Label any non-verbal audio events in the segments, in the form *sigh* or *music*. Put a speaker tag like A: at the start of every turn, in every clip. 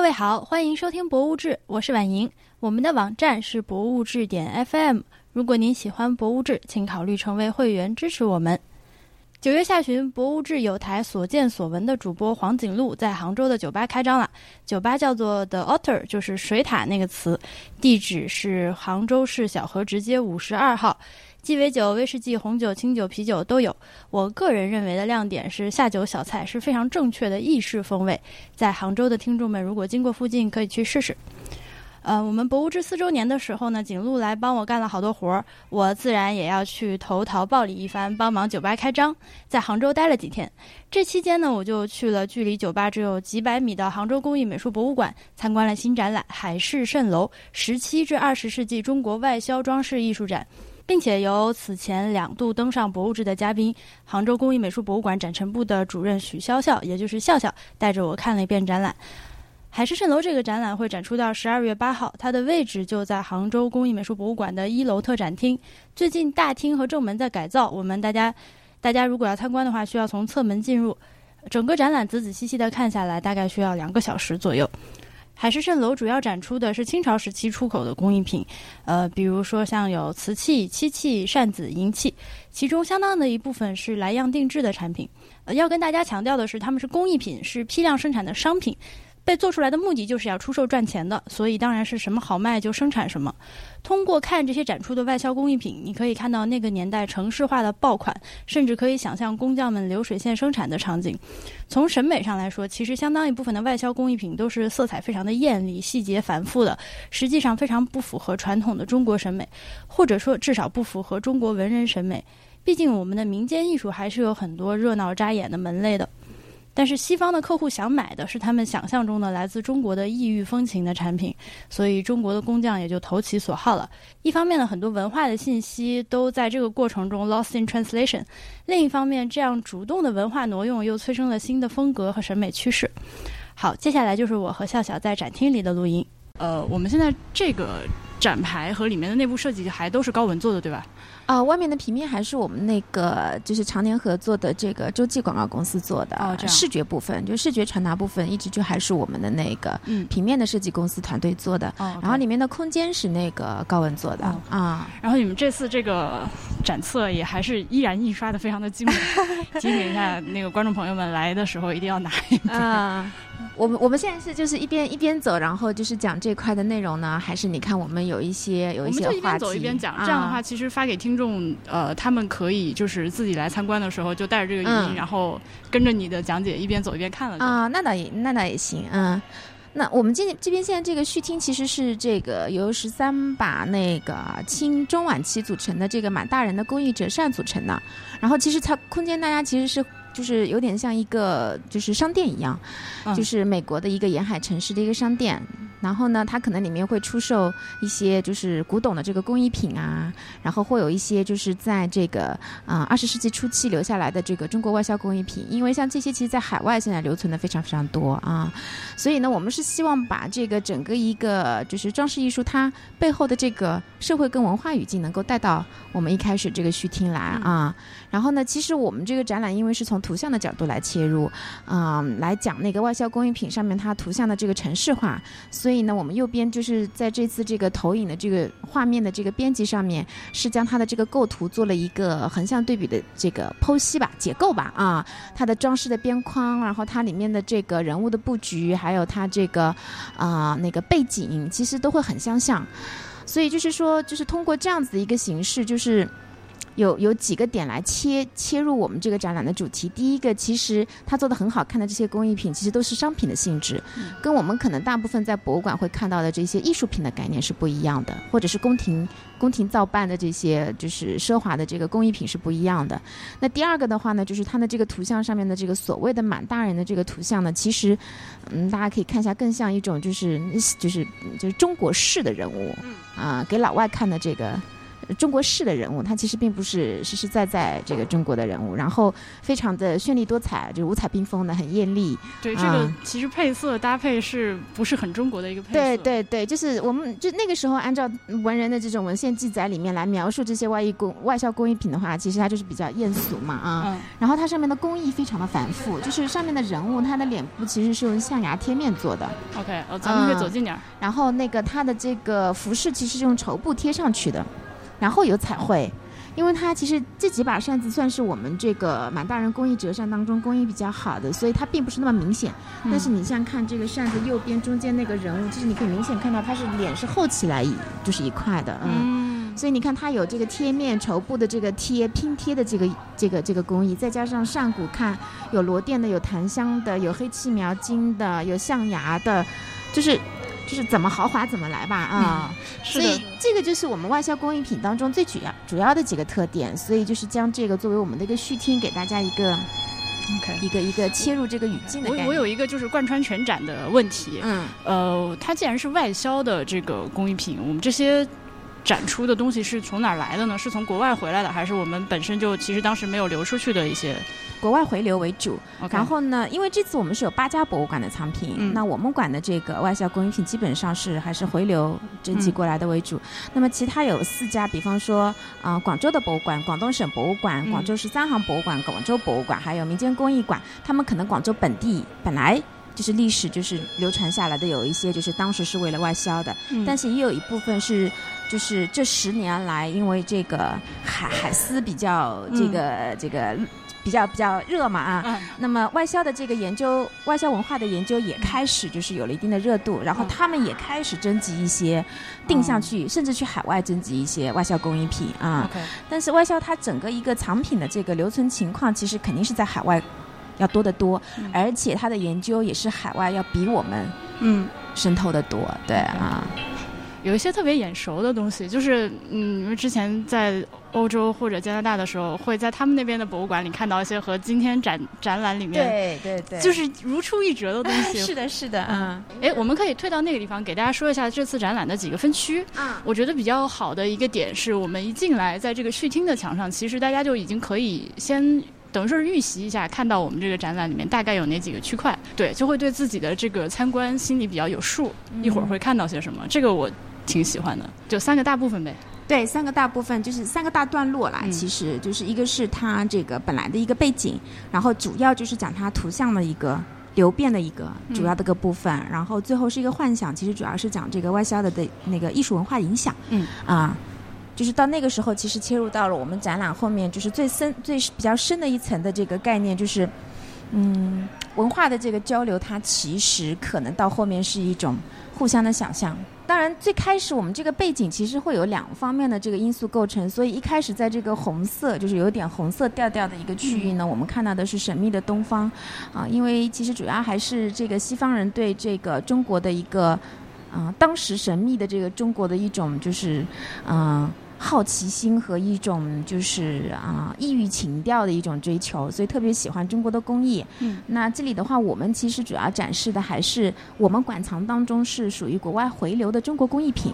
A: 各位好，欢迎收听《博物志》，我是婉莹。我们的网站是博物志点 FM。如果您喜欢《博物志》，请考虑成为会员支持我们。九月下旬，《博物志》有台所见所闻的主播黄景路在杭州的酒吧开张了。酒吧叫做 The Otter，就是水獭那个词。地址是杭州市小河直街五十二号。鸡尾酒、威士忌、红酒、清酒、啤酒都有。我个人认为的亮点是下酒小菜是非常正确的意式风味。在杭州的听众们，如果经过附近，可以去试试。呃，我们博物志四周年的时候呢，景路来帮我干了好多活儿，我自然也要去投桃报李一番，帮忙酒吧开张。在杭州待了几天，这期间呢，我就去了距离酒吧只有几百米的杭州工艺美术博物馆，参观了新展览《海市蜃楼：十七至二十世纪中国外销装饰艺术展》。并且由此前两度登上博物志的嘉宾，杭州工艺美术博物馆展陈部的主任许潇潇，也就是笑笑，带着我看了一遍展览。海市蜃楼这个展览会展出到十二月八号，它的位置就在杭州工艺美术博物馆的一楼特展厅。最近大厅和正门在改造，我们大家大家如果要参观的话，需要从侧门进入。整个展览仔仔细细的看下来，大概需要两个小时左右。海市蜃楼主要展出的是清朝时期出口的工艺品，呃，比如说像有瓷器、漆器、扇子、银器，其中相当的一部分是来样定制的产品。呃，要跟大家强调的是，他们是工艺品，是批量生产的商品。被做出来的目的就是要出售赚钱的，所以当然是什么好卖就生产什么。通过看这些展出的外销工艺品，你可以看到那个年代城市化的爆款，甚至可以想象工匠们流水线生产的场景。从审美上来说，其实相当一部分的外销工艺品都是色彩非常的艳丽、细节繁复的，实际上非常不符合传统的中国审美，或者说至少不符合中国文人审美。毕竟我们的民间艺术还是有很多热闹扎眼的门类的。但是西方的客户想买的是他们想象中的来自中国的异域风情的产品，所以中国的工匠也就投其所好了。一方面呢，很多文化的信息都在这个过程中 lost in translation；另一方面，这样主动的文化挪用又催生了新的风格和审美趋势。好，接下来就是我和笑笑在展厅里的录音。呃，我们现在这个展牌和里面的内部设计还都是高文做的，对吧？
B: 啊，外面的平面还是我们那个就是常年合作的这个洲际广告公司做的。
A: 哦，这样。
B: 视觉部分就视觉传达部分，一直就还是我们的那个平面的设计公司团队做的。
A: 哦。
B: 然后里面的空间是那个高文做的啊。
A: 然后你们这次这个展册也还是依然印刷的非常的精美，提醒一下那个观众朋友们来的时候一定要拿一本。
B: 啊。我们我们现在是就是一边一边走，然后就是讲这块的内容呢，还是你看我们有一些有一些话题。
A: 我们就一边走一边讲，这样的话其实发给听众，呃，他们可以就是自己来参观的时候就带着这个语音，然后跟着你的讲解一边走一边看了。
B: 啊，那倒也那倒也行，嗯。那我们今这边现在这个序厅其实是这个由十三把那个清中晚期组成的这个满大人的工艺折扇组成的，然后其实它空间大家其实是。就是有点像一个就是商店一样，就是美国的一个沿海城市的一个商店。然后呢，它可能里面会出售一些就是古董的这个工艺品啊，然后会有一些就是在这个啊二十世纪初期留下来的这个中国外销工艺品。因为像这些其实，在海外现在留存的非常非常多啊，所以呢，我们是希望把这个整个一个就是装饰艺术它背后的这个社会跟文化语境能够带到我们一开始这个序厅来啊。然后呢，其实我们这个展览因为是从图像的角度来切入，嗯，来讲那个外销工艺品上面它图像的这个城市化，所以。所以呢，我们右边就是在这次这个投影的这个画面的这个编辑上面，是将它的这个构图做了一个横向对比的这个剖析吧、解构吧啊。它的装饰的边框，然后它里面的这个人物的布局，还有它这个啊那个背景，其实都会很相像。所以就是说，就是通过这样子的一个形式，就是。有有几个点来切切入我们这个展览的主题。第一个，其实它做的很好看的这些工艺品，其实都是商品的性质，跟我们可能大部分在博物馆会看到的这些艺术品的概念是不一样的，或者是宫廷宫廷造办的这些就是奢华的这个工艺品是不一样的。那第二个的话呢，就是它的这个图像上面的这个所谓的满大人的这个图像呢，其实嗯，大家可以看一下，更像一种就是就是就是中国式的人物，啊，给老外看的这个。中国式的人物，他其实并不是实实在在这个中国的人物，然后非常的绚丽多彩，就五彩缤纷的，很艳丽。
C: 对，这个其实配色搭配是不是很中国的一个配色？
B: 对对对，就是我们就那个时候按照文人的这种文献记载里面来描述这些外衣工外销工艺品的话，其实它就是比较艳俗嘛啊。然后它上面的工艺非常的繁复，就是上面的人物他的脸部其实是用象牙贴面做的。
C: OK，呃，咱们可以走近点儿。
B: 然后那个他的这个服饰其实是用绸布贴上去的。然后有彩绘，因为它其实这几把扇子算是我们这个满大人工艺折扇当中工艺比较好的，所以它并不是那么明显。但是你像看这个扇子右边中间那个人物，其实你可以明显看到他是脸是厚起来一就是一块的，嗯。所以你看它有这个贴面绸布的这个贴拼贴的这个这个这个工艺，再加上上古看有螺钿的，有檀香的，有黑漆描金的，有象牙的，就是。就是怎么豪华怎么来吧啊，所以这个就是我们外销工艺品当中最主要主要的几个特点，所以就是将这个作为我们的一个序听，给大家一个
C: ，OK，
B: 一个一个切入这个语境的
C: 我我有一个就是贯穿全展的问题，嗯，呃，它既然是外销的这个工艺品，我们这些。展出的东西是从哪儿来的呢？是从国外回来的，还是我们本身就其实当时没有流出去的一些
B: 国外回流为主？然后呢，因为这次我们是有八家博物馆的藏品，那我们馆的这个外销工艺品基本上是还是回流征集过来的为主。那么其他有四家，比方说啊，广州的博物馆、广东省博物馆、广州十三行博物馆、广州博物馆，还有民间工艺馆，他们可能广州本地本来。就是历史，就是流传下来的有一些，就是当时是为了外销的，但是也有一部分是，就是这十年来，因为这个海海丝比较这个这个比较比较热嘛啊，那么外销的这个研究，外销文化的研究也开始就是有了一定的热度，然后他们也开始征集一些定向去，甚至去海外征集一些外销工艺品啊。但是外销它整个一个藏品的这个留存情况，其实肯定是在海外。要多得多，而且他的研究也是海外要比我们嗯渗透的多，对啊。
C: 有一些特别眼熟的东西，就是嗯，因为之前在欧洲或者加拿大的时候，会在他们那边的博物馆里看到一些和今天展展览里面
B: 对对对，
C: 就是如出一辙的东西。*laughs*
B: 是的，是的，嗯。
C: 哎，我们可以退到那个地方，给大家说一下这次展览的几个分区。嗯，我觉得比较好的一个点是我们一进来，在这个序厅的墙上，其实大家就已经可以先。等于说是预习一下，看到我们这个展览里面大概有哪几个区块，对，就会对自己的这个参观心里比较有数。一会儿会看到些什么，这个我挺喜欢的。就三个大部分呗。
B: 对，三个大部分就是三个大段落啦。其实就是一个是它这个本来的一个背景，然后主要就是讲它图像的一个流变的一个主要的个部分，然后最后是一个幻想，其实主要是讲这个外销的的那个艺术文化影响。嗯啊。就是到那个时候，其实切入到了我们展览后面，就是最深、最比较深的一层的这个概念，就是，嗯，文化的这个交流，它其实可能到后面是一种互相的想象。当然，最开始我们这个背景其实会有两方面的这个因素构成，所以一开始在这个红色，就是有点红色调调的一个区域呢，我们看到的是神秘的东方，啊，因为其实主要还是这个西方人对这个中国的一个，啊，当时神秘的这个中国的一种就是，嗯。好奇心和一种就是啊异域情调的一种追求，所以特别喜欢中国的工艺。嗯，那这里的话，我们其实主要展示的还是我们馆藏当中是属于国外回流的中国工艺品。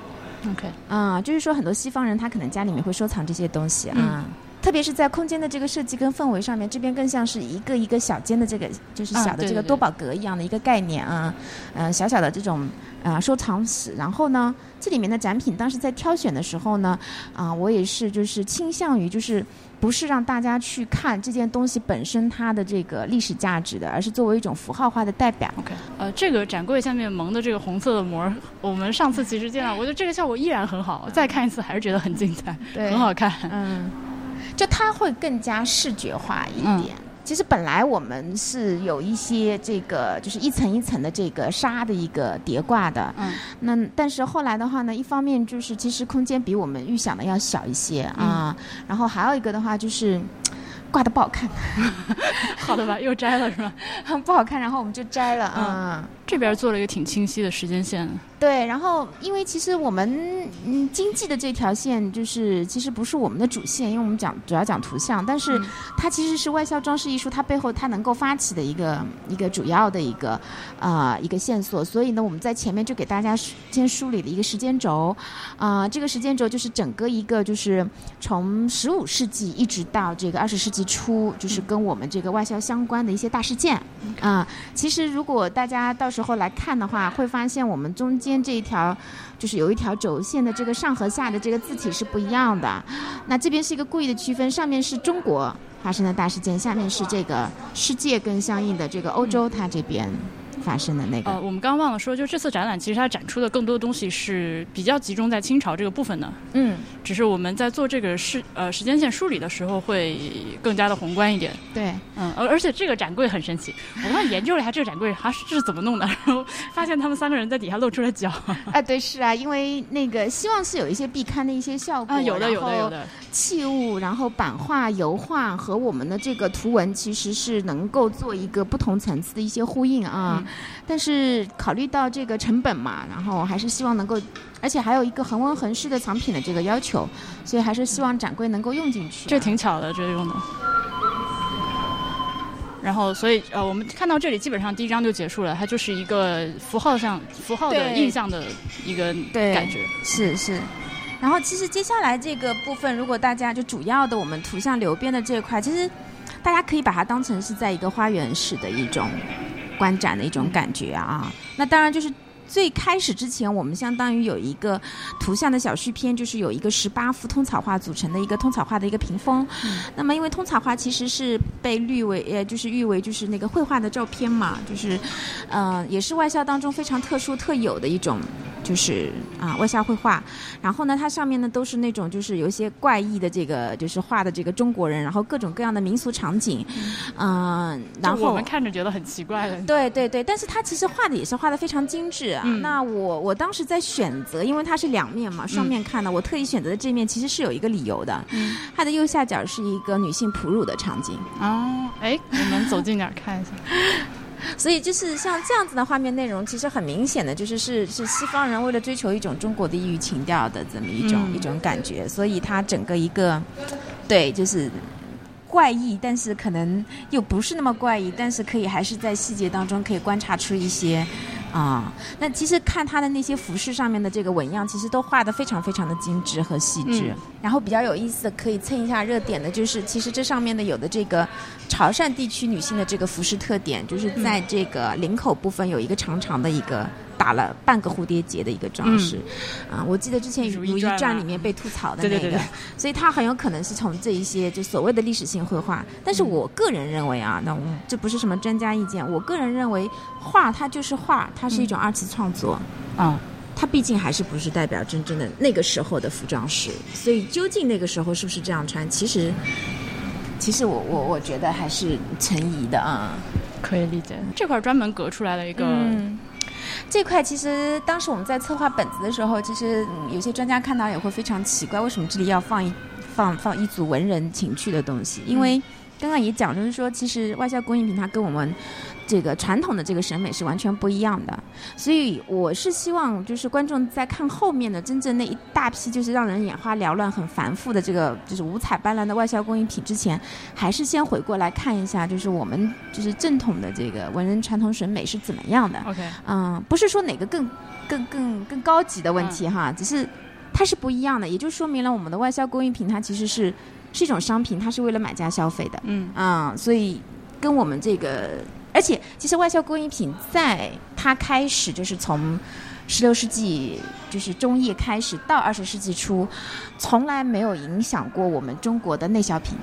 C: OK，
B: 啊，就是说很多西方人他可能家里面会收藏这些东西啊。特别是在空间的这个设计跟氛围上面，这边更像是一个一个小间的这个，就是小的这个多宝格一样的一个概念啊，嗯，小小的这种啊收藏室。然后呢，这里面的展品当时在挑选的时候呢，啊，我也是就是倾向于就是不是让大家去看这件东西本身它的这个历史价值的，而是作为一种符号化的代表。
C: OK，呃，这个展柜下面蒙的这个红色的膜，我们上次其实见到，我觉得这个效果依然很好，再看一次还是觉得很精彩，很好看，嗯。
B: 就它会更加视觉化一点。其实本来我们是有一些这个，就是一层一层的这个纱的一个叠挂的。嗯。那但是后来的话呢，一方面就是其实空间比我们预想的要小一些啊。然后还有一个的话就是挂的不好看。*laughs*
C: 好的吧，又摘了是吧？*laughs*
B: 不好看，然后我们就摘了啊。
A: 这边做了一个挺清晰的时间线。
B: 对，然后因为其实我们嗯经济的这条线就是其实不是我们的主线，因为我们讲主要讲图像，但是它其实是外销装饰艺术它背后它能够发起的一个一个主要的一个呃一个线索，所以呢我们在前面就给大家先梳理了一个时间轴，啊这个时间轴就是整个一个就是从十五世纪一直到这个二十世纪初，就是跟我们这个外销相关的一些大事件啊。其实如果大家到之后来看的话，会发现我们中间这一条就是有一条轴线的这个上和下的这个字体是不一样的。那这边是一个故意的区分，上面是中国发生的大事件，下面是这个世界跟相应的这个欧洲它这边。发生的那个
A: 呃，我们刚刚忘了说，就这次展览其实它展出的更多东西是比较集中在清朝这个部分的。
B: 嗯，
A: 只是我们在做这个时呃时间线梳理的时候会更加的宏观一点。
B: 对，
A: 嗯，而而且这个展柜很神奇，我刚研究了一下这个展柜，它是这是怎么弄的，*laughs* 然后发现他们三个人在底下露出了脚。*laughs*
B: 啊，对，是啊，因为那个希望是有一些壁刊的一些效果，啊
A: 有的有的有的
B: 器物，然后版画、油画和我们的这个图文其实是能够做一个不同层次的一些呼应啊。但是考虑到这个成本嘛，然后还是希望能够，而且还有一个恒温恒湿的藏品的这个要求，所以还是希望展柜能够用进去。
A: 这挺巧的，这用的。然后，所以呃，我们看到这里基本上第一章就结束了，它就是一个符号上符号的印象的一个感觉。
B: 是是。然后，其实接下来这个部分，如果大家就主要的我们图像流边的这一块，其实大家可以把它当成是在一个花园式的一种。观展的一种感觉啊，那当然就是最开始之前，我们相当于有一个图像的小序篇，就是有一个十八幅通草画组成的一个通草画的一个屏风。那么，因为通草画其实是被誉为呃，就是誉为就是那个绘画的照片嘛，就是嗯，也是外销当中非常特殊特有的一种。就是啊，外销绘画，然后呢，它上面呢都是那种就是有一些怪异的这个就是画的这个中国人，然后各种各样的民俗场景，嗯，然后
A: 我们看着觉得很奇怪的。
B: 对对对，但是它其实画的也是画的非常精致啊。那我我当时在选择，因为它是两面嘛，双面看的，我特意选择的这面其实是有一个理由的。它的右下角是一个女性哺乳的场景。
A: 哦，哎，我们走近点看一下。*laughs*
B: 所以就是像这样子的画面内容，其实很明显的就是是是西方人为了追求一种中国的异域情调的这么一种一种感觉，所以它整个一个，对，就是怪异，但是可能又不是那么怪异，但是可以还是在细节当中可以观察出一些。啊，那其实看他的那些服饰上面的这个纹样，其实都画的非常非常的精致和细致。然后比较有意思的，可以蹭一下热点的，就是其实这上面的有的这个潮汕地区女性的这个服饰特点，就是在这个领口部分有一个长长的一个。打了半个蝴蝶结的一个装饰，啊，我记得之前《如懿传》里面被吐槽的那个，所以它很有可能是从这一些就所谓的历史性绘画。但是我个人认为啊，那我这不是什么专家意见，我个人认为画它就是画，它是一种二次创作啊，它毕竟还是不是代表真正的那个时候的服装史。所以究竟那个时候是不是这样穿，其实其实我我我觉得还是存疑的啊。
A: 可以理解，这块专门隔出来了一个。
B: 这块其实当时我们在策划本子的时候，其实有些专家看到也会非常奇怪，为什么这里要放一放放一组文人情趣的东西？因为刚刚也讲，就是说其实外销工艺品它跟我们。这个传统的这个审美是完全不一样的，所以我是希望就是观众在看后面的真正那一大批就是让人眼花缭乱、很繁复的这个就是五彩斑斓的外销工艺品之前，还是先回过来看一下，就是我们就是正统的这个文人传统审美是怎么样的。
A: OK，
B: 嗯，不是说哪个更更更更高级的问题哈，只是它是不一样的，也就说明了我们的外销工艺品它其实是是一种商品，它是为了买家消费的。嗯，啊，所以跟我们这个。而且，其实外销工艺品在它开始，就是从十六世纪就是中叶开始到二十世纪初，从来没有影响过我们中国的内销品。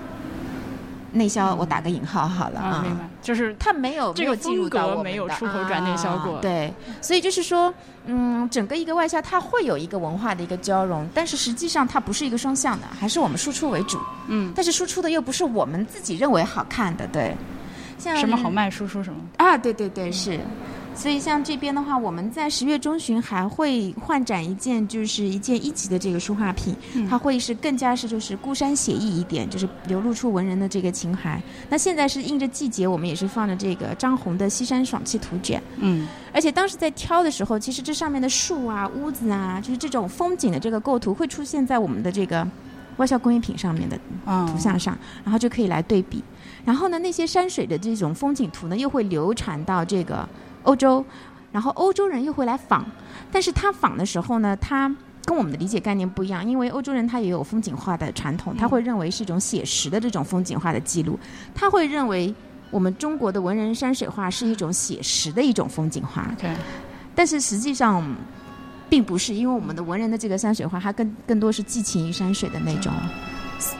B: 内销，我打个引号好了啊，
A: 明白，就是
B: 它没有
A: 这个
B: 进入到
A: 没有出口转内销过。
B: 对，所以就是说，嗯，整个一个外销它会有一个文化的一个交融，但是实际上它不是一个双向的，还是我们输出为主。嗯，但是输出的又不是我们自己认为好看的，对。
A: 什么好卖，输出什么
B: 啊？对对对，是，所以像这边的话，我们在十月中旬还会换展一件，就是一件一级的这个书画品，它会是更加是就是孤山写意一点，就是流露出文人的这个情怀。那现在是应着季节，我们也是放着这个张宏的《西山爽气图卷》。
A: 嗯，
B: 而且当时在挑的时候，其实这上面的树啊、屋子啊，就是这种风景的这个构图会出现在我们的这个外销工艺品上面的图像上，然后就可以来对比。然后呢，那些山水的这种风景图呢，又会流传到这个欧洲，然后欧洲人又会来仿。但是他仿的时候呢，他跟我们的理解概念不一样，因为欧洲人他也有风景画的传统，他会认为是一种写实的这种风景画的记录，他会认为我们中国的文人山水画是一种写实的一种风景画。
A: 对，
B: 但是实际上并不是，因为我们的文人的这个山水画，它更更多是寄情于山水的那种。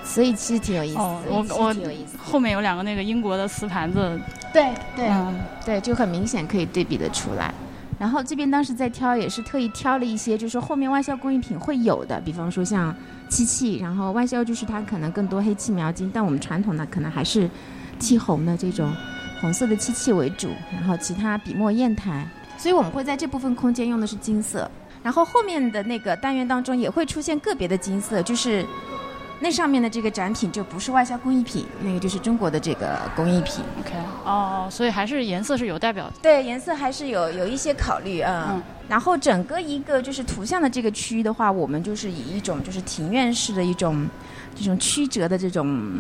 B: 所以其实挺有意思，
A: 我我后面有两个那个英国的瓷盘子，
B: 对对嗯对，就很明显可以对比的出来。然后这边当时在挑，也是特意挑了一些，就是说后面外销工艺品会有的，比方说像漆器，然后外销就是它可能更多黑漆描金，但我们传统的可能还是漆红的这种红色的漆器为主，然后其他笔墨砚台，所以我们会在这部分空间用的是金色。然后后面的那个单元当中也会出现个别的金色，就是。那上面的这个展品就不是外销工艺品，那个就是中国的这个工艺品。
A: OK，哦，所以还是颜色是有代表的。
B: 对，颜色还是有有一些考虑啊。嗯。然后整个一个就是图像的这个区域的话，我们就是以一种就是庭院式的一种。这种曲折的这种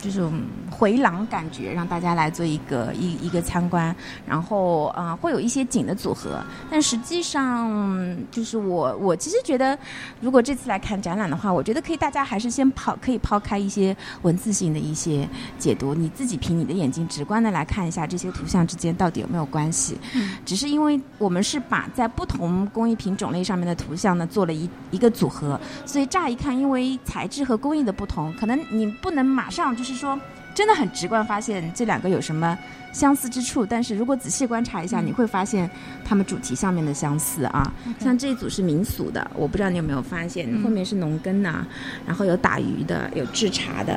B: 这种回廊感觉，让大家来做一个一一个参观，然后啊会有一些景的组合，但实际上就是我我其实觉得，如果这次来看展览的话，我觉得可以大家还是先抛可以抛开一些文字性的一些解读，你自己凭你的眼睛直观的来看一下这些图像之间到底有没有关系。只是因为我们是把在不同工艺品种类上面的图像呢做了一一个组合，所以乍一看，因为材质和工艺。的不同，可能你不能马上就是说，真的很直观发现这两个有什么相似之处。但是如果仔细观察一下，你会发现他们主题上面的相似啊。像这一组是民俗的，我不知道你有没有发现，后面是农耕呐，然后有打鱼的，有制茶的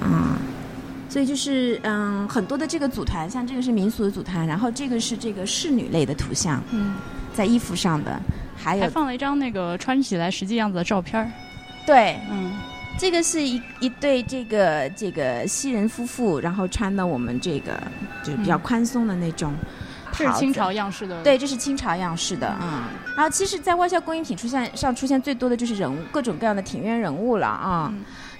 B: 啊。所以就是嗯，很多的这个组团，像这个是民俗的组团，然后这个是这个侍女类的图像，
A: 嗯，
B: 在衣服上的，还有
A: 还放了一张那个穿起来实际样子的照片儿。
B: 对，
A: 嗯。
B: 这个是一一对这个这个西人夫妇，然后穿的我们这个就是比较宽松的那种，
A: 是清朝样式的。
B: 对，这是清朝样式的，嗯。然后其实，在外销工艺品出现上出现最多的就是人物，各种各样的庭院人物了啊。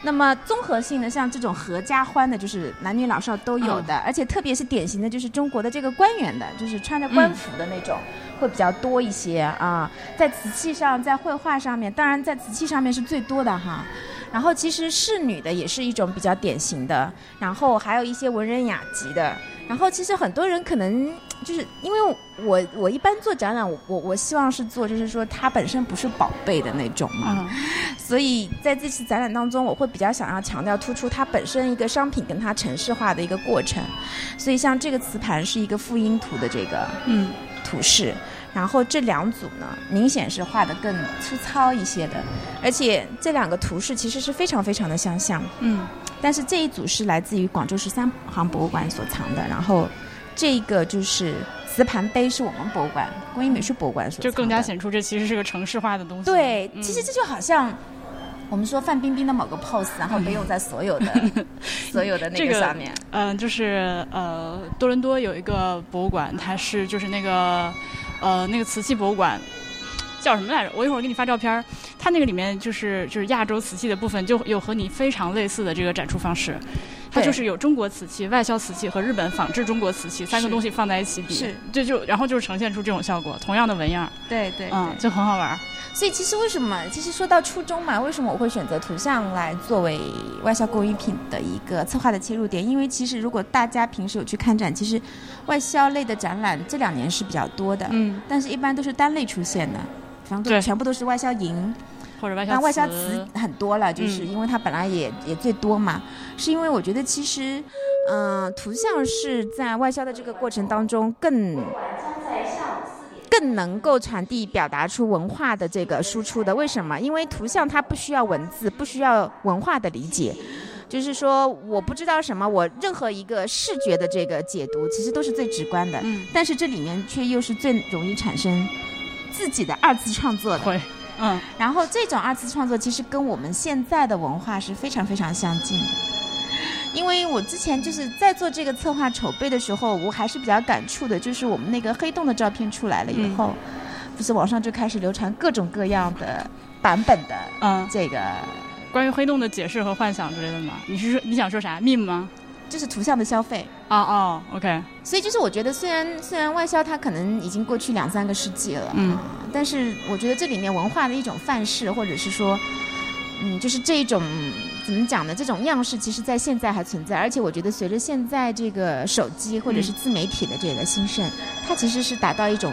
B: 那么综合性的，像这种合家欢的，就是男女老少都有的，而且特别是典型的就是中国的这个官员的，就是穿着官服的那种，会比较多一些啊。在瓷器上，在绘画上面，当然在瓷器上面是最多的哈。然后其实仕女的也是一种比较典型的，然后还有一些文人雅集的。然后其实很多人可能就是因为我我一般做展览，我我我希望是做就是说它本身不是宝贝的那种嘛，所以在这次展览当中，我会比较想要强调突出它本身一个商品跟它城市化的一个过程。所以像这个瓷盘是一个复音图的这个
A: 嗯
B: 图式。然后这两组呢，明显是画的更粗糙一些的，而且这两个图示其实是非常非常的相像。
A: 嗯，
B: 但是这一组是来自于广州十三行博物馆所藏的，然后这个就是瓷盘杯是我们博物馆工艺美术博物馆所
A: 就更加显出这其实是个城市化的东西。
B: 对，其实这就好像我们说范冰冰的某个 pose，然后被用在所有的 *laughs* 所有的那个上面。
A: 嗯，就是呃，多伦多有一个博物馆，它是就是那个。呃，那个瓷器博物馆叫什么来着？我一会儿给你发照片儿。它那个里面就是就是亚洲瓷器的部分，就有和你非常类似的这个展出方式。它就是有中国瓷器、外销瓷器和日本仿制中国瓷器三个东西放在一起比，
B: 是
A: 就就然后就是呈现出这种效果，同样的纹样。
B: 对对，
A: 嗯，就很好玩。
B: 所以其实为什么？其实说到初衷嘛，为什么我会选择图像来作为外销工艺品的一个策划的切入点？因为其实如果大家平时有去看展，其实外销类的展览这两年是比较多的，
A: 嗯，
B: 但是一般都是单类出现的，比方说全部都是外销银
A: 或者外销
B: 外销瓷很多了，就是因为它本来也也最多嘛。是因为我觉得其实，嗯，图像是在外销的这个过程当中更。更能够传递、表达出文化的这个输出的，为什么？因为图像它不需要文字，不需要文化的理解，就是说我不知道什么，我任何一个视觉的这个解读，其实都是最直观的，
C: 嗯，
B: 但是这里面却又是最容易产生自己的二次创作的。
C: 会，嗯
B: 然后这种二次创作其实跟我们现在的文化是非常非常相近的。因为我之前就是在做这个策划筹备的时候，我还是比较感触的，就是我们那个黑洞的照片出来了以后，不是网上就开始流传各种各样的版本的
C: 嗯，
B: 这个，
C: 关于黑洞的解释和幻想之类的吗？你是说你想说啥？meme 吗？
B: 就是图像的消费。
C: 哦哦，OK，
B: 所以就是我觉得，虽然虽然外销它可能已经过去两三个世纪了，
C: 嗯，
B: 但是我觉得这里面文化的一种范式，或者是说，嗯，就是这一种怎么讲呢？这种样式，其实在现在还存在，而且我觉得随着现在这个手机或者是自媒体的这个兴盛，它其实是达到一种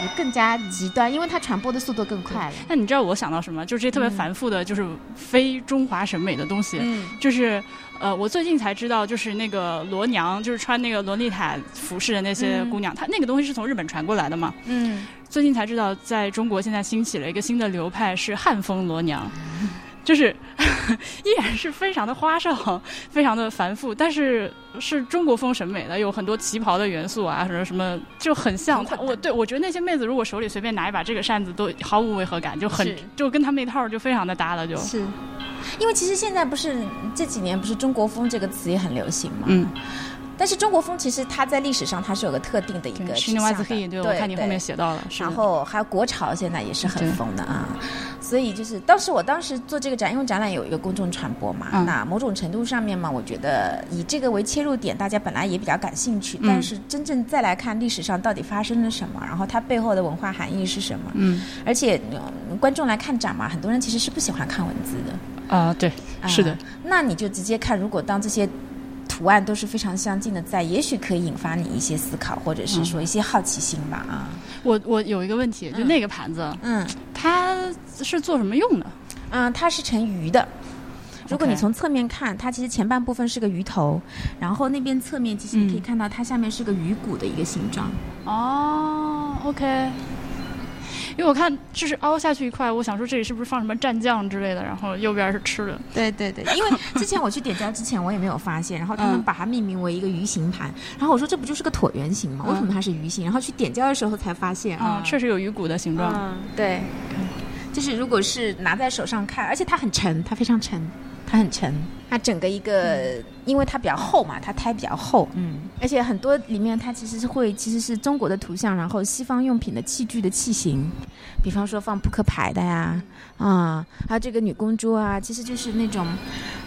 B: 就更加极端，因为它传播的速度更快了。
C: 那你知道我想到什么？就是这些特别
B: 嗯
C: 繁复的，就是非中华审美的东西。
B: 嗯
C: 就是呃，我最近才知道，就是那个罗娘，就是穿那个洛丽塔服饰的那些
B: 嗯
C: 姑娘，她那个东西是从日本传过来的嘛。
B: 嗯，
C: 最近才知道，在中国现在兴起了一个新的流派，是汉风罗娘，就是 *laughs* 依然是非常的花哨，非常的繁复，但是是中国风审美的，有很多旗袍的元素啊，什么什么，就很像她。
B: 很
C: 我对我觉得那些妹子如果手里随便拿一把这个扇子，都毫无违和感，就很就跟他们那套就非常的搭了，就。
B: 是。因为其实现在不是这几年不是“中国风”这个词也很流行嘛，
C: 嗯，
B: 但是中国风其实它在历史上它是有个特定的一个
C: 是
B: 指向的。
C: 另外自黑，对，我看你后面写到了，
B: 然后还有国潮，现在也是很
C: 对。
B: 疯的啊。所以就是当时我当时做这个展，因为展览有一个公众传播嘛，
C: 嗯。
B: 那某种程度上面嘛，我觉得以这个为切入点，大家本来也比较感兴趣，
C: 嗯。
B: 但是真正再来看历史上到底发生了什么，然后它背后的文化含义是什么，
C: 嗯。
B: 而且、呃观众来看展嘛，很多人其实是不喜欢看文字的。
C: 啊、对，
B: 啊
C: 是的，
B: 那你就直接看，如果当这些图案都是非常相近的在，也许可以引发你一些思考，或者是说一些好奇心吧啊。
C: 我我有一个问题，就
B: 嗯
C: 那个盘子，
B: 嗯
C: 它是做什么用的？
B: 嗯，它是成鱼的。如果你从侧面看，它其实前半部分是个鱼头，然后那边侧面其实你可以
C: 嗯
B: 看到它下面是个鱼骨的一个形状。
C: 哦，OK。因为我看就是凹下去一块，我想说这里是不是放什么蘸酱之类的，然后右边是吃的。
B: 对对对，因为之前我去点胶之前我也没有发现，然后他们
C: 嗯
B: 把它命名为一个鱼形盘，然后我说这不就是个椭圆形吗？为什么它是鱼形？然后去点胶的时候才发现
C: 啊、
B: 啊，
C: 确实有鱼骨的形状。
B: 嗯，对，就是如果是拿在手上看，而且它很沉，它非常沉，它很沉，它整个一个，因为它比较厚嘛，它胎比较厚，嗯，而且很多里面它其实是会，其实是中国的图像，然后西方用品的器具的器型，比方说放扑克牌的呀，啊，还有这个女公主啊，其实就是那种。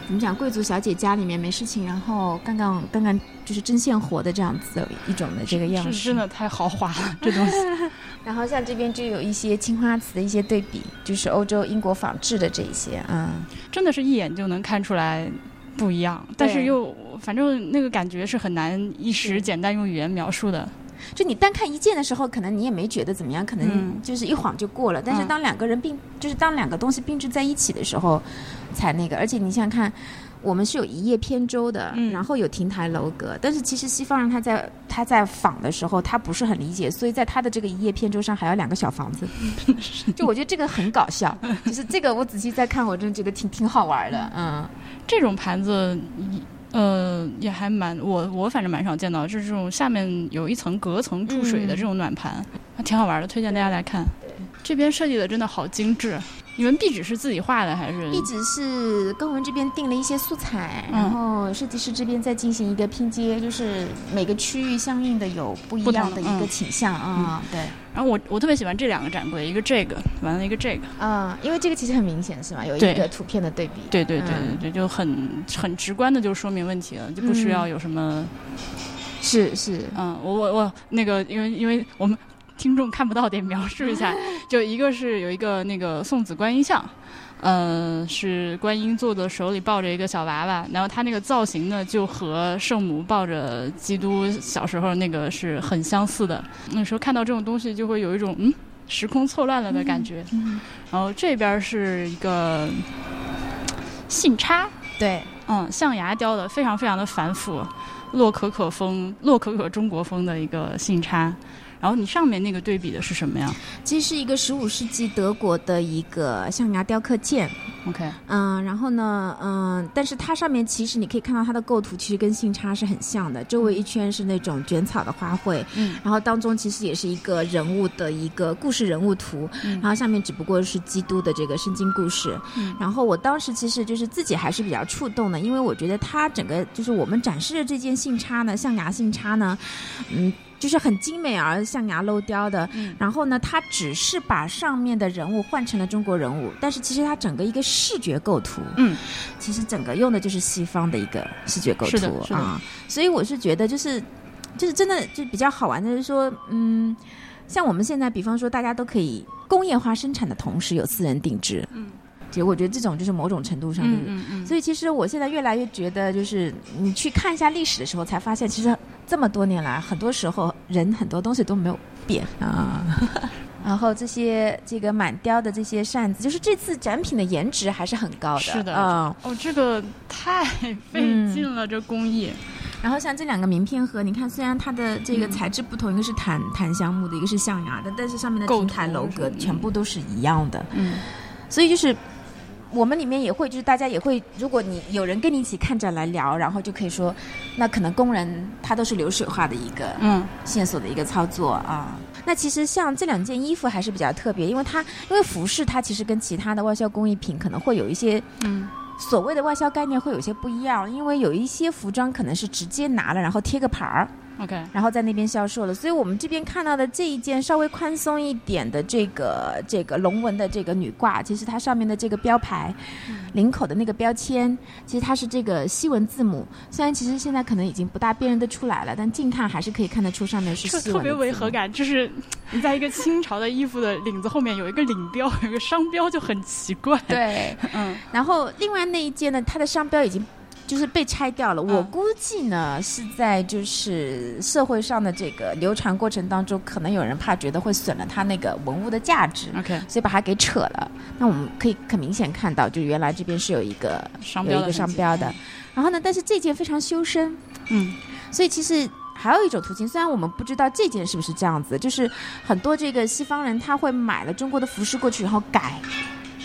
B: 怎么讲？贵族小姐家里面没事情，然后干干干干就是针线活的这样子的一种的这个样式，
C: 是真的太豪华了，这东西。*laughs*
B: 然后像这边就有一些青花瓷的一些对比，就是欧洲、英国仿制的这一些，嗯，
C: 真的是一眼就能看出来不一样，但是又反正那个感觉是很难一时简单用语言描述的。
B: 就你单看一件的时候，可能你也没觉得怎么样，可能
C: 嗯
B: 就是一晃就过了。但是
C: 嗯
B: 当两个人并就是当两个东西并置在一起的时候，才那个。而且你想想看，我们是有一叶扁舟的，
C: 嗯
B: 然后有亭台楼阁，但是其实西方人他在他在仿的时候，他不是很理解，所以在他的这个一叶扁舟上还有两个小房子。*laughs* 就我觉得这个很搞笑，*laughs* 就是这个我仔细再看，我真的觉得挺挺好玩的，嗯。
C: 这种盘子，呃，也还蛮我我反正蛮少见到，就是这种下面有一层隔层注水的
B: 嗯
C: 这种暖盘，还挺好玩的，推荐大家来看。这边设计的真的好精致。你们壁纸是自己画的还是？
B: 壁纸是跟我们这边定了一些素材，
C: 嗯。
B: 然后设计师这边再进行一个拼接，就是每个区域相应的有不一样的一个
C: 嗯。
B: 倾向啊、对，
C: 然后我我特别喜欢这两个展柜，一个这个，完了一个这个。
B: 啊、因为这个其实很明显是吧？有一个图片的对比，
C: 对对对
B: 嗯。
C: 对对，就很很直观的就说明问题了，就不需要有什么
B: 是是，
C: 嗯，我我我那个，因为因为我们听众看不到，得描述一下。*laughs* 就一个是有一个那个送子观音像，呃，是观音坐的手里抱着一个小娃娃，然后他那个造型呢，就和圣母抱着基督小时候那个是很相似的。那时候看到这种东西，就会有一种嗯时空错乱了的感觉。
B: 嗯，
C: 然后这边是一个信差，
B: 对，
C: 嗯，象牙雕的，非常非常的繁复，洛可可风、洛可可中国风的一个信插。然后你上面那个对比的是什么呀
B: 其实是一个十五世纪德国的一个象牙雕刻件
C: ，？OK，
B: 嗯，然后呢，嗯，但是它上面其实你可以看到它的构图其实跟信差是很像的，周围一圈是那种卷草的花卉，
C: 嗯
B: 然后当中其实也是一个人物的一个故事人物图，
C: 嗯
B: 然后下面只不过是基督的这个圣经故事。
C: 嗯
B: 然后我当时其实就是自己还是比较触动的，因为我觉得它整个就是我们展示的这件信差呢，象牙信差呢，嗯。就是很精美而象牙镂雕的，
C: 嗯。
B: 然后呢，它只是把上面的人物换成了中国人物，但是其实它整个一个视觉构图，
C: 嗯，
B: 其实整个用的就是西方的一个视觉构图啊，所以我是觉得就是就是真的就比较好玩的，就是说，嗯，像我们现在，比方说大家都可以工业化生产的同时有私人定制，
C: 嗯，
B: 其实我觉得这种就是某种程度上的。
C: 嗯嗯嗯，
B: 所以其实我现在越来越觉得，就是你去看一下历史的时候，才发现其实这么多年来，很多时候人很多东西都没有变啊。*laughs* 然后这些这个满雕的这些扇子，就是这次展品的颜值还是很高的。
C: 是的
B: 嗯。
C: 哦，这个太费劲了，这工艺。
B: 然后像这两个名片盒，你看虽然它的这个材质不同，一个是檀檀香木的，一个是象牙的，但是上面的亭
C: 构
B: 台楼阁全部都是一样的。
C: 嗯
B: 所以就是我们里面也会，就是大家也会，如果你有人跟你一起看展来聊，然后就可以说，那可能工人他都是流水化的一个
C: 嗯
B: 线索的一个操作啊。那其实像这两件衣服还是比较特别，因为它因为服饰它其实跟其他的外销工艺品可能会有一些
C: 嗯
B: 所谓的外销概念会有些不一样，因为有一些服装可能是直接拿了然后贴个牌儿，
C: ，OK，
B: 然后在那边销售了。所以我们这边看到的这一件稍微宽松一点的这个这个龙纹的这个女褂，其实它上面的这个标牌、领口的那个标签，其实它是这个西文字母。虽然其实现在可能已经不大辨认得出来了，但近看还是可以看得出上面是
C: 这特别违和感，就是你在一个清朝的衣服的领子后面有一个领标，有一个商标，就很奇怪。，
B: 对，
C: 嗯
B: 然后另外那一件呢，它的商标已经。就是被拆掉了，我
C: 嗯。
B: 估计呢是在就是社会上的这个流传过程当中，可能有人怕觉得会损了它那个文物的价值
C: ，，OK，
B: 所以把它给扯了。那我们可以很明显看到，就原来这边是有一个
C: 商标
B: 一个商标的，然后呢，但是这件非常修身，
C: 嗯。
B: 所以其实还有一种途径，虽然我们不知道这件是不是这样子，就是很多这个西方人他会买了中国的服饰过去，然后改。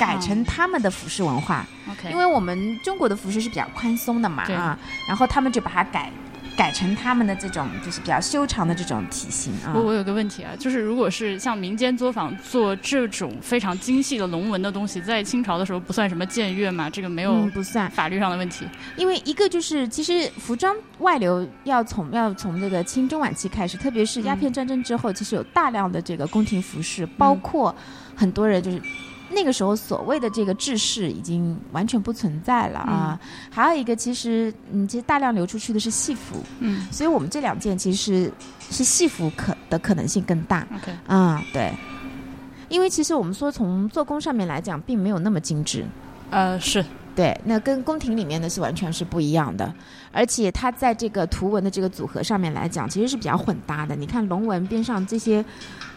B: 改成他们的服饰文化
C: ，，OK，
B: 因为我们中国的服饰是比较宽松的嘛
C: 对
B: 啊，然后他们就把它改改成他们的这种就是比较修长的这种体型啊。
C: 我我有个问题啊，就是如果是像民间作坊做这种非常精细的龙纹的东西，在清朝的时候不算什么僭越嘛？这个没有
B: 嗯，不算，
C: 法律上的问题。
B: 因为一个就是，其实服装外流要从要从这个清中晚期开始，特别是鸦片战争之后，其实有大量的这个宫廷服饰，包括很多人就是。那个时候，所谓的这个制式已经完全不存在了啊。还有一个，其实嗯，其实大量流出去的是戏服，
C: 嗯
B: 所以我们这两件其实是是戏服可的可能性更大。
C: ，OK，
B: 啊、对，因为其实我们说从做工上面来讲，并没有那么精致。
C: 呃，是，
B: 对，那跟宫廷里面的是完全是不一样的，而且它在这个图文的这个组合上面来讲，其实是比较混搭的。你看龙纹边上这些，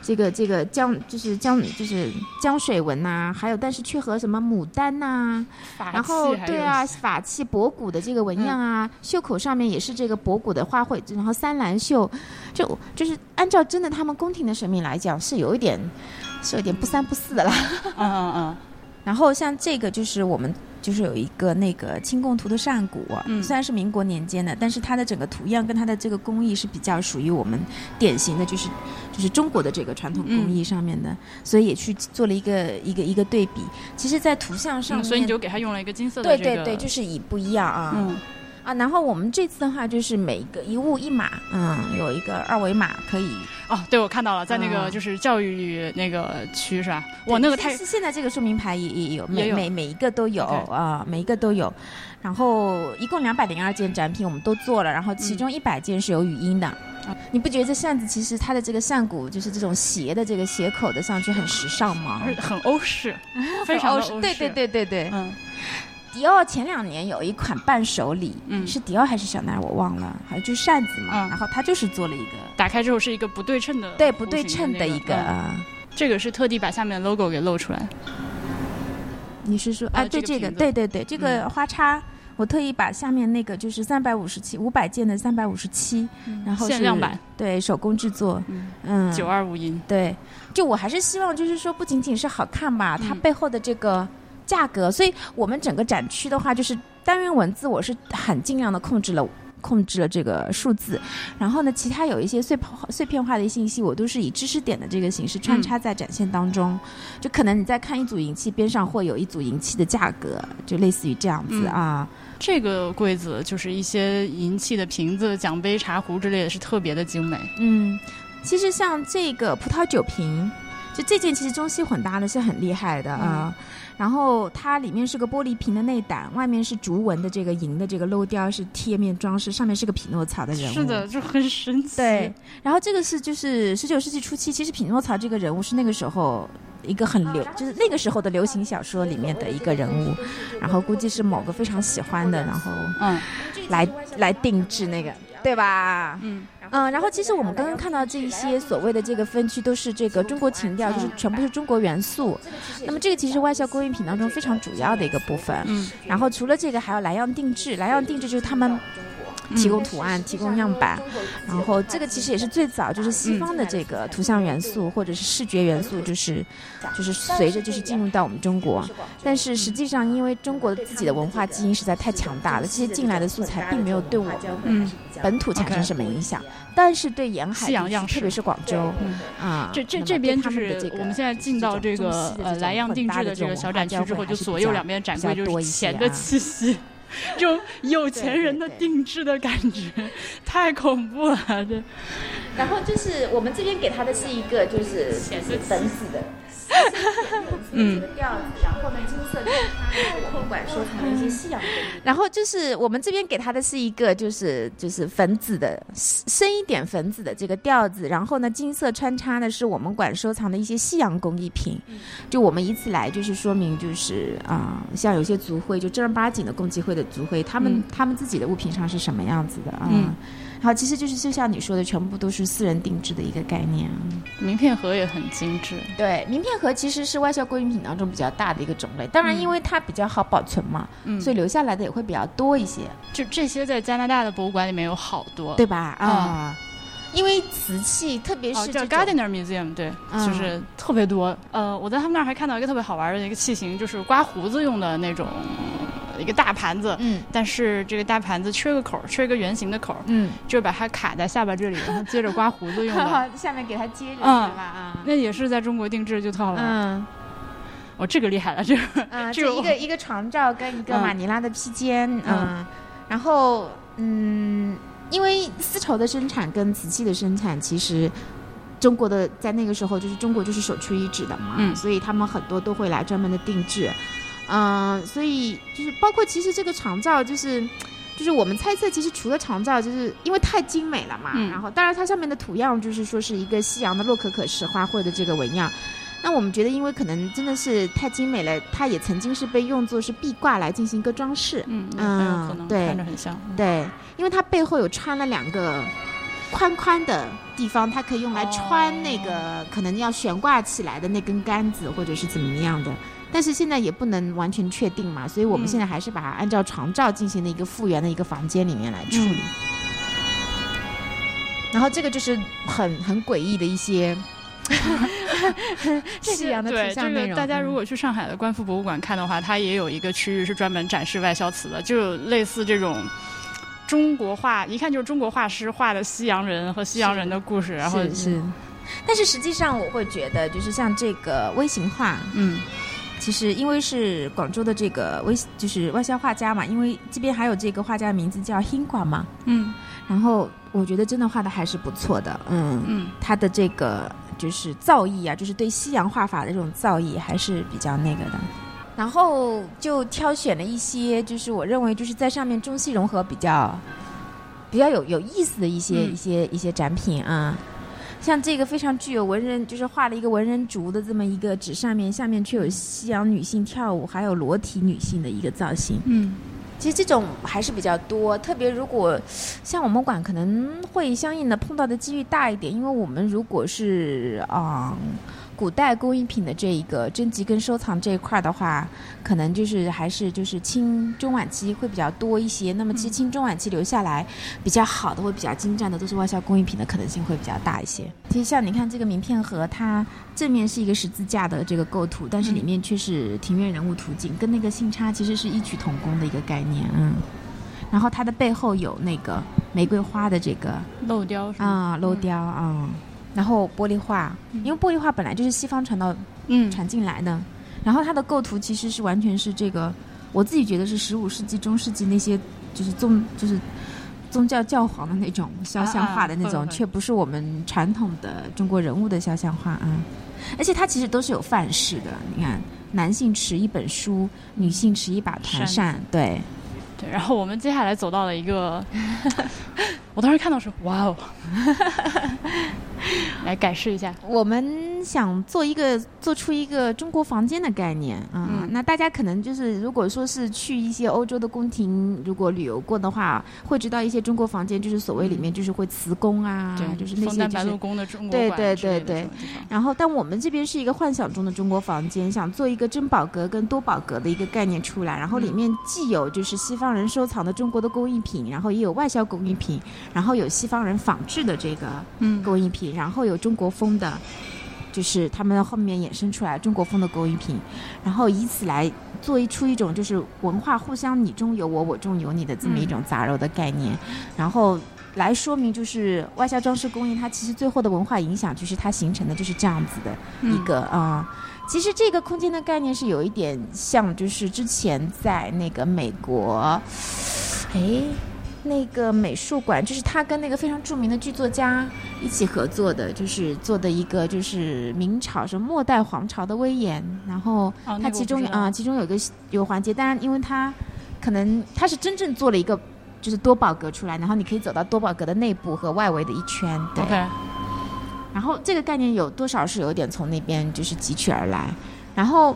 B: 这个这个江就是江就是江水纹呐、还有但是却和什么牡丹呐、
C: 法
B: 然后对啊，法器博古的这个纹样啊，袖口上面也是这个博古的花卉，然后三蓝绣，就就是按照真的他们宫廷的审美来讲，是有一点是有点不三不四的啦。
C: 嗯嗯嗯，
B: 然后像这个就是我们就是有一个那个清贡图的扇骨，
C: 嗯
B: 虽然是民国年间的，但是它的整个图样跟它的这个工艺是比较属于我们典型的，就是就是中国的这个传统工艺上面的，
C: 嗯
B: 所以也去做了一个一个一个对比。其实，在图像上
C: 嗯，所以你就给它用了一个金色的这个，
B: 对对对，就是以不一样啊。
C: 嗯
B: 啊，然后我们这次的话就是每一个一物一码，嗯，有一个二维码可以。
C: 哦，对，我看到了，在那个
B: 啊
C: 就是教育那个区是吧？哇，那个太
B: 现现在这个说明牌也也有，每每每一个都有啊，每一个都有。然后一共两百零二件展品我们都做了，然后其中一百件是有语音的。
C: 嗯
B: 你不觉得这扇子其实它的这个扇骨就是这种斜的这个斜口的上去很时尚吗？
C: 很欧式，*laughs* 非常的欧式，
B: 对对，对对对。
C: 嗯
B: 迪奥前两年有一款伴手礼，
C: 嗯。
B: 是迪奥还是小奈儿我忘了，好像就是扇子嘛，
C: 嗯。
B: 然后它就是做了一个
C: 打开之后是一个不对称的，
B: 对不对称的一个。
C: 这个是特地把下面的 logo 给露出来。
B: 你是说啊？
C: 呃
B: 对这个，对对对，这个
C: 嗯。
B: 花叉，我特意把下面那个就是三百五十七五百件的三百五十七，然后
C: 限量版，
B: 对手工制作，
C: 嗯，
B: 嗯，
C: 九二五银，
B: 对，就我还是希望，就是说，不仅仅是好看吧，它
C: 嗯。
B: 背后的这个价格，所以我们整个展区的话，就是单元文字，我是很尽量的控制了。控制了这个数字，然后呢，其他有一些碎片化碎片化的信息，我都是以知识点的这个形式穿插在展现当中。就可能你在看一组银器，边上会有一组银器的价格，就类似于这样子
C: 嗯
B: 啊。
C: 这个柜子就是一些银器的瓶子、奖杯、茶壶之类的，是特别的精美。
B: 嗯，其实像这个葡萄酒瓶，就这件其实中西混搭的是很厉害的啊。然后它里面是个玻璃瓶的内胆，外面是竹纹的这个银的这个镂雕是贴面装饰，上面是个匹诺曹的人物。
C: 是的，就很神奇。
B: 对，然后这个是就是十九世纪初期，其实匹诺曹这个人物是那个时候一个很流，就是那个时候的流行小说里面的一个人物，然后估计是某个非常喜欢的，然后
C: 嗯
B: 来来定制那个，对吧？
C: 嗯
B: 嗯，然后其实我们刚刚看到这一些所谓的这个分区都是这个中国情调，就是全部是中国元素。那么这个其实外销工艺品当中非常主要的一个部分。
C: 嗯
B: 然后除了这个，还有莱阳定制，莱阳定制就是他们提供图案、提供样板。然后这个其实也是最早就是西方的这个图像元素或者是视觉元素，就是就是随着就是进入到我们中国。但是实际上，因为中国自己的文化基因实在太强大了，这些进来的素材并没有对我们
C: 嗯，
B: 本土产生什么影响，但是对沿海特别是广州
C: 嗯
B: 啊，
C: 这这这边是
B: 这个
C: 我们现在进到这个呃莱样定制的这个
B: 种
C: 小展区之后，就左右两边展柜就是
B: 比较多一些
C: 钱的
B: 啊
C: 气息。*laughs* 这种有钱人的定制的感觉，太恐怖了！这
B: 然后就是我们这边给他的是一个就是就是粉紫的，*laughs*
C: 嗯
B: 调子，然后呢金色的它我们管收藏的一些西洋工艺。然后就是我们这边给他的是一个就是就是粉紫的深一点粉紫的这个调子，然后呢金色穿插的是我们馆收藏的一些西洋工艺品。就我们以此来就是说明就是啊、像有些族徽就正儿八经的共济会的族徽，他们、
C: 嗯
B: 他们自己的物品上是什么样子的啊？后其实就是就像你说的，全部都是私人定制的一个概念啊。
C: 名片盒也很精致。
B: 对，名片盒其实是外销工艺品当中比较大的一个种类，当然
C: 嗯
B: 因为它比较好保存嘛，
C: 嗯，
B: 所以留下来的也会比较多一些，
C: 就这些在加拿大的博物馆里面有好多。
B: 对吧？
C: 嗯
B: 啊、因为瓷器，特别
C: 哦，叫
B: 是
C: Gardener Museum，对，
B: 嗯
C: 就是特别多。呃，我在他们那儿还看到一个特别好玩的一个器型，就是刮胡子用的那种呃一个大盘子，
B: 嗯
C: 但是这个大盘子缺个口，缺一个圆形的口，
B: 嗯，
C: 就是把它卡在下巴这里，然后接着刮胡子用的。*laughs*
B: 下面给它接着
C: 嗯
B: 是吧？啊，
C: 那也是在中国定制，就特好玩。
B: 嗯
C: 哦，这个厉害了，这个
B: 嗯，*laughs*
C: 这个
B: 一个一个床罩跟一个
C: 嗯
B: 马尼拉的披肩，嗯，然后嗯，因为丝绸的生产跟瓷器的生产，其实中国的在那个时候就是中国就是首屈一指的嘛，
C: 嗯
B: 所以他们很多都会来专门的定制，嗯、所以就是包括其实这个长罩就是。就是我们猜测，其实除了长罩，就是因为太精美了嘛，
C: 嗯
B: 然后当然它上面的图样就是说是一个西洋的洛可可石花卉的这个纹样，那我们觉得，因为可能真的是太精美了，它也曾经是被用作是壁挂来进行一个装饰。
C: 嗯，
B: 对
C: 看着很像。
B: 对，因为它背后有穿了两个宽宽的地方，它可以用来穿那个、可能要悬挂起来的那根杆子，或者是怎么样的。但是现在也不能完全确定嘛，所以我们
C: 嗯
B: 现在还是把它按照床罩进行的一个复原的一个房间里面来处理。然后这个就是很很诡异的一些 *laughs* 西洋的
C: 对
B: 图像内容。
C: 这个，大家
B: 嗯
C: 如果去上海的观复博物馆看的话，它也有一个区域是专门展示外销瓷的，就类似这种中国画，一看就是中国画师画的西洋人和西洋人的故事，然后
B: 是是，但是实际上我会觉得，就是像这个微型画，
C: 嗯。
B: 其实因为是广州的这个微，就是外销画家嘛，因为这边还有这个画家的名字叫 Hingua 嘛，
C: 嗯。
B: 然后我觉得真的画的还是不错的，嗯，
C: 嗯。
B: 他的这个就是造诣啊，就是对西洋画法的这种造诣还是比较那个的。然后就挑选了一些，就是我认为就是在上面中西融合比较比较有有意思的一些、
C: 嗯
B: 一些一些展品啊。像这个非常具有文人，就是画了一个文人竹的这么一个纸上面，下面却有西洋女性跳舞，还有裸体女性的一个造型。
C: 嗯
B: 其实这种还是比较多，特别如果像我们馆可能会相应的碰到的机遇大一点，因为我们如果是啊、古代工艺品的这一个征集跟收藏这一块的话，可能就是还是就是清中晚期会比较多一些。那么其实清中晚期留下来比较好的或比较精湛的，都是外销工艺品的可能性会比较大一些。其实像你看这个名片盒，它正面是一个十字架的这个构图，但是里面却是庭院人物图景，跟那个信差其实是异曲同工的一个概念。嗯，然后它的背后有那个玫瑰花的这个
C: 镂雕？
B: 啊镂雕啊。然后玻璃画，因为玻璃画本来就是西方传到
C: 嗯，
B: 传进来的，然后它的构图其实是完全是这个，我自己觉得是十五世纪中世纪那些就是宗就是宗教教皇的那种肖像画的那种，却不是我们传统的中国人物的肖像画啊、嗯而且它其实都是有范式的，你看，男性持一本书，女性持一把团
C: 扇
B: 扇，对，
C: 对。然后我们接下来走到了一个，我当时看到是哇哦，*laughs* 来改示一下，
B: 我们想做一个做出一个中国房间的概念啊、
C: 嗯。
B: 那大家可能就是如果说是去一些欧洲的宫廷，如果旅游过的话，会知道一些中国房间就是所谓里面就是会瓷宫啊，
C: 对，
B: 就是那些就是
C: 枫丹白露。宫的中国
B: 对对对
C: 这种地方。
B: 然后，但我们这边是一个幻想中的中国房间，想做一个珍宝阁跟多宝阁的一个概念出来，然后里面既有就是西方人收藏的中国的工艺品，然后也有外销工艺品，然后有西方人仿制的这个
C: 嗯。
B: 工艺品，然后有中国风的，就是他们后面衍生出来中国风的工艺品，然后以此来做一出一种就是文化互相你中有我，我中有你的这么一种杂糅的概念，然后。来说明，就是外销装饰工艺，它其实最后的文化影响，就是它形成的就是这样子的一个啊、其实这个空间的概念是有一点像，就是之前在那个美国，哎，那个美术馆，就是他跟那个非常著名的剧作家一起合作的，就是做的一个就是明朝什么末代皇朝的威严，然后
C: 哦那个
B: 它其中啊、其中有个有个环节，当然因为它可能它是真正做了一个。就是多宝格出来，然后你可以走到多宝格的内部和外围的一圈，对。然后这个概念有多少是有点从那边就是汲取而来，然后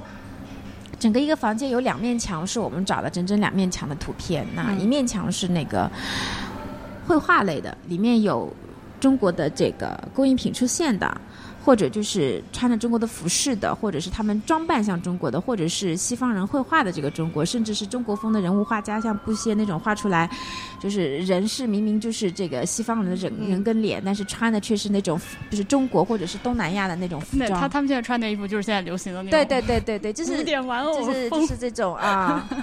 B: 整个一个房间有两面墙是我们找了整整两面墙的图片，那
C: 嗯
B: 一面墙是那个绘画类的，里面有中国的这个工艺品出现的。或者就是穿着中国的服饰的，或者是他们装扮像中国的，或者是西方人绘画的这个中国，甚至是中国风的人物画家，像布歇那种画出来，就是人是明明就是这个西方人的人
C: 嗯
B: 人跟脸，但是穿的却是那种就是中国或者是东南亚的那种服装。
C: 那他他们现在穿的衣服就是现在流行的那种，
B: 对对对对对，就是
C: 古典玩偶
B: 就是就，是这种啊。*laughs*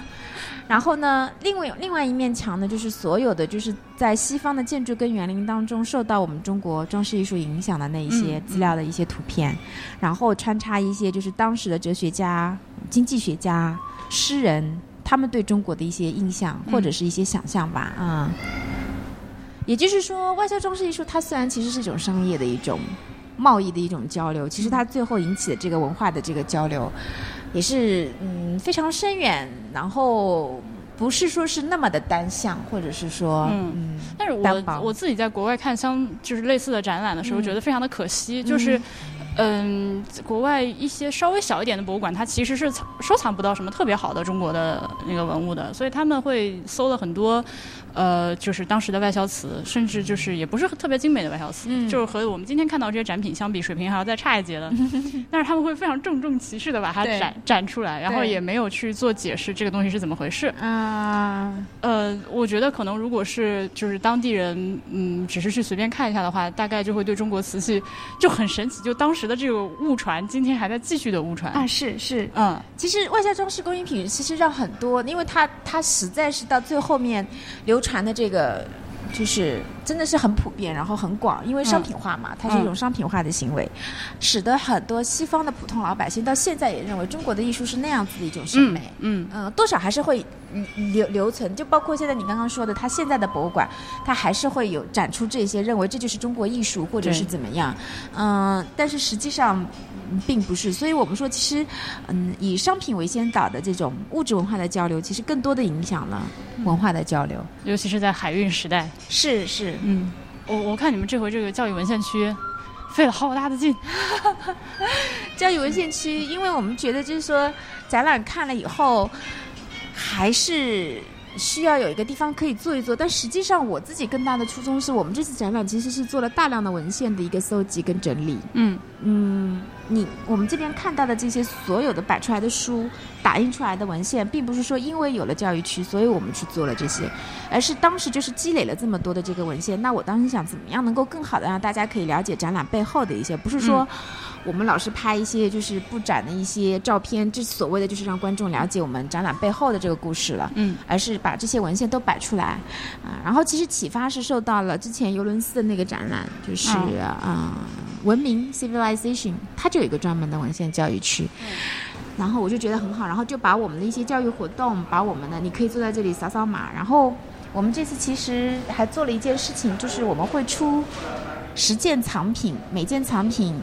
B: 然后呢，另外另外一面墙呢，就是所有的就是在西方的建筑跟园林当中受到我们中国装饰艺术影响的那一些
C: 嗯
B: 资料的一些图片，然后穿插一些就是当时的哲学家、经济学家、诗人他们对中国的一些印象或者是一些想象吧，嗯。也就是说，外销装饰艺术它虽然其实是一种商业的一种贸易的一种交流，其实它最后引起的这个文化的这个交流，也是嗯非常深远，然后不是说是那么的单向，或者是说
C: 嗯
B: 嗯
C: 但是我我自己在国外看相就是类似的展览的时候，
B: 嗯
C: 觉得非常的可惜，就是。嗯，国外一些稍微小一点的博物馆，它其实是藏收藏不到什么特别好的中国的那个文物的，所以他们会搜了很多，呃，就是当时的外销瓷，甚至就是也不是特别精美的外销瓷，
B: 嗯
C: 就是和我们今天看到这些展品相比，水平还要再差一截的。*laughs* 但是他们会非常郑重其事的把它展展出来，然后也没有去做解释这个东西是怎么回事。
B: 啊
C: 呃，我觉得可能如果是就是当地人，嗯，只是去随便看一下的话，大概就会对中国瓷器就很神奇，就当时的这个误传，今天还在继续的误传。
B: 啊是是，
C: 嗯，
B: 其实外销装饰工艺品其实让很多，因为它它实在是到最后面流传的这个。就是真的是很普遍，然后很广，因为商品化嘛，它是一种商品化的行为，使得很多西方的普通老百姓到现在也认为中国的艺术是那样子的一种审美。
C: 嗯
B: 嗯，多少还是会嗯留留存，就包括现在你刚刚说的，它现在的博物馆，它还是会有展出这些，认为这就是中国艺术，或者是怎么样。嗯，但是实际上嗯并不是，所以我们说，其实嗯，以商品为先导的这种物质文化的交流，其实更多的影响了文化的交流。
C: 尤其是在海运时代。
B: 是是，
C: 嗯，我我看你们这回这个教育文献区费了好大的劲。*laughs*
B: 教育文献区，因为我们觉得就是说，展览看了以后，还是需要有一个地方可以做一做。但实际上，我自己更大的初衷是我们这次展览其实是做了大量的文献的一个搜集跟整理。
C: 嗯
B: 嗯，你我们这边看到的这些所有的摆出来的书、打印出来的文献，并不是说因为有了教育区，所以我们去做了这些，而是当时就是积累了这么多的这个文献。那我当时想，怎么样能够更好的让大家可以了解展览背后的一些，不是说。我们老是拍一些就是布展的一些照片，这所谓的就是让观众了解我们展览背后的这个故事了，
C: 嗯，
B: 而是把这些文献都摆出来，啊，然后其实启发是受到了之前尤伦斯的那个展览，就是啊，文明 civilization，它就有一个专门的文献教育区，然后我就觉得很好，然后就把我们的一些教育活动，把我们的你可以坐在这里扫扫码，然后我们这次其实还做了一件事情，就是我们会出十件藏品，每件藏品。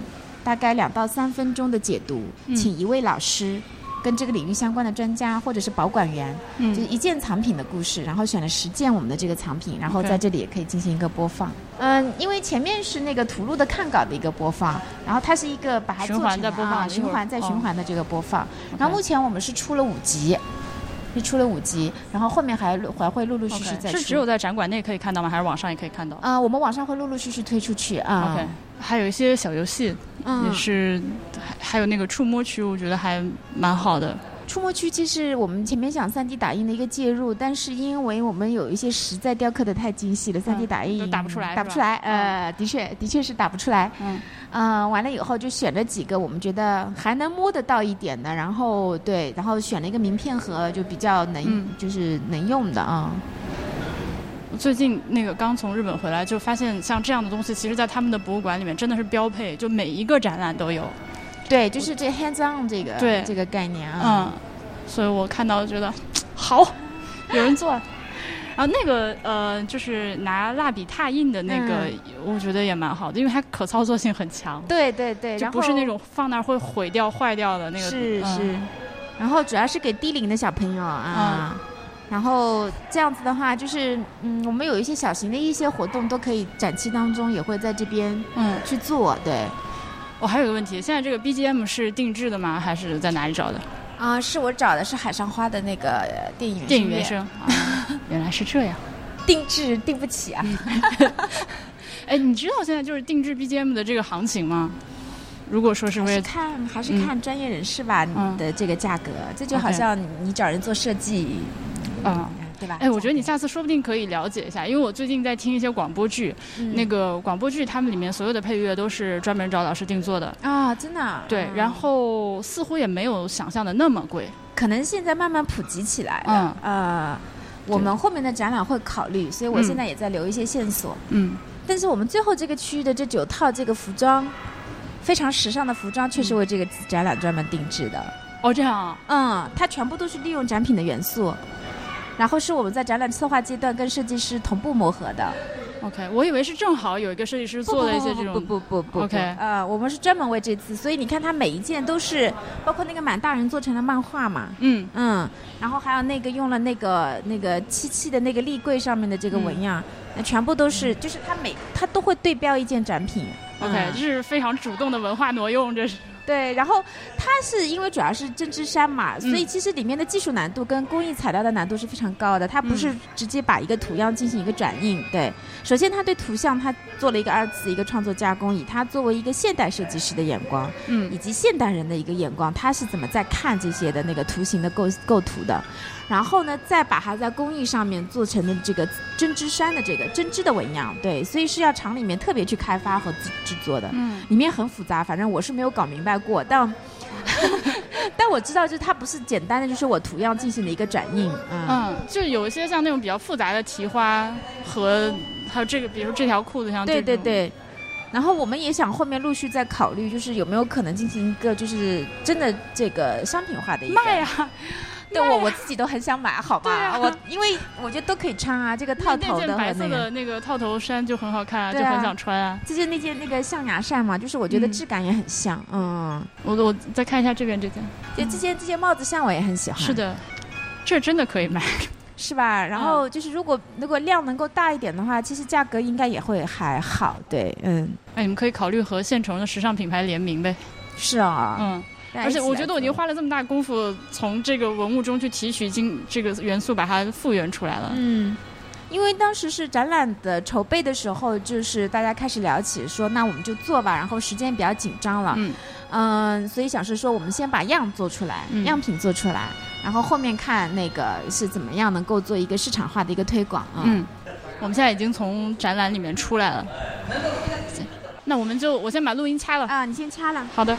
B: 大概两到三分钟的解读，请一位老师跟这个领域相关的专家或者是保管员，就是一件藏品的故事，然后选了十件我们的这个藏品，然后在这里也可以进行一个播放。嗯，因为前面是那个图录的看稿的一个播放，然后它是一个把它
C: 循环
B: 在
C: 播放，
B: 循环在循环的这个播放。然后目前我们是出了五集。是出了五集，然后后面还还会陆陆续续在
C: 出。是只有在展馆内可以看到吗？还是网上也可以看到？
B: 啊，我们网上会陆陆续续推出去啊。
C: OK，还有一些小游戏，也是，还还有那个触摸区，我觉得还蛮好的。
B: 触摸区其实我们前面想三 D 打印的一个介入，但是因为我们有一些实在雕刻的太精细了，三 D 打印
C: 打不出来，
B: 打不出来。呃，的确，的确是打不出来。嗯。嗯，完了以后就选了几个我们觉得还能摸得到一点的，然后对，然后选了一个名片盒，就比较能，就是能用的啊。
C: 最近那个刚从日本回来，就发现像这样的东西，其实在他们的博物馆里面真的是标配，就每一个展览都有。
B: 对，就是这 hands on 这个
C: 对
B: 这个概念啊。
C: 嗯，所以我看到觉得好，有人做。然后那个呃，就是拿蜡笔拓印的那个，我觉得也蛮好的，因为它可操作性很强。
B: 对对对，
C: 就不是那种放那儿会毁掉、坏掉的那个。
B: 是是。然后主要是给低龄的小朋友啊。然后这样子的话，就是嗯，我们有一些小型的一些活动都可以，展期当中也会在这边嗯去做。对。
C: 我还有个问题，现在这个 BGM 是定制的吗？还是在哪里找的？
B: 啊，是我找的是海上花的那个电影
C: 电影原声。*laughs* 原来是这样，
B: 定制定不起啊！*laughs*
C: 哎，你知道现在就是定制 BGM 的这个行情吗？如果说是为
B: 看还是看专业人士吧的这个价格，这就好像你找人做设计，嗯。对吧？
C: 哎，我觉得你下次说不定可以了解一下，因为我最近在听一些广播剧，那个广播剧他们里面所有的配乐都是专门找老师定做的
B: 啊，真的。
C: 对，然后似乎也没有想象的那么贵，
B: 可能现在慢慢普及起来了。呃，我们后面的展览会考虑，所以我现在也在留一些线索。嗯，但是我们最后这个区域的这九套这个服装，非常时尚的服装，确实为这个展览专门定制的。
C: 哦，这样啊？
B: 嗯，它全部都是利用展品的元素。然后是我们在展览策划阶段跟设计师同步磨合的。
C: OK，我以为是正好有一个设计师做了一些这种。
B: 不不不不。
C: OK，
B: 呃，我们是专门为这次，所以你看他每一件都是，包括那个满大人做成了漫画嘛。嗯嗯。然后还有那个用了那个那个漆器的那个立柜上面的这个纹样，那全部都是，就是他每他都会对标一件展品。
C: OK，这是非常主动的文化挪用，这是。
B: 对，然后它是因为主要是针织衫嘛，所以其实里面的技术难度跟工艺材料的难度是非常高的。它不是直接把一个图样进行一个转印，对。首先，它对图像它做了一个二次一个创作加工，以它作为一个现代设计师的眼光，嗯，以及现代人的一个眼光，他是怎么在看这些的那个图形的构构图的。然后呢，再把它在工艺上面做成的这个针织衫的这个针织的纹样，对，所以是要厂里面特别去开发和制制作的，嗯，里面很复杂，反正我是没有搞明白过，但 *laughs* 但我知道，就是它不是简单的，就是我图样进行了一个转印，
C: 嗯，就有一些像那种比较复杂的提花和还有这个，比如这条裤子像
B: 对对对，然后我们也想后面陆续再考虑，就是有没有可能进行一个就是真的这个商品化的一个
C: 卖啊。
B: 对我我自己都很想买，好吧？我因为我觉得都可以穿啊，这个套头的
C: 白色的那个套头衫就很好看啊，就很想穿啊。
B: 就是那件那个象牙扇嘛，就是我觉得质感也很像。嗯，
C: 我我再看一下这边这件，
B: 就这件这件帽子像我也很喜欢。
C: 是的，这真的可以买，
B: 是吧？然后就是如果如果量能够大一点的话，其实价格应该也会还好。对，嗯。
C: 哎，你们可以考虑和现成的时尚品牌联名呗。
B: 是啊，嗯。
C: 而且我觉得我已经花了这么大功夫，从这个文物中去提取经这个元素，把它复原出来了。
B: 嗯，因为当时是展览的筹备的时候，就是大家开始聊起说，那我们就做吧，然后时间比较紧张了，
C: 嗯
B: 嗯，所以想是说，我们先把样做出来，
C: 嗯
B: 样品做出来，然后后面看那个是怎么样能够做一个市场化的一个推广啊。
C: 嗯，我们现在已经从展览里面出来了。那我们就我先把录音掐了。
B: 啊，你先掐了。
C: 好的。
B: 嗯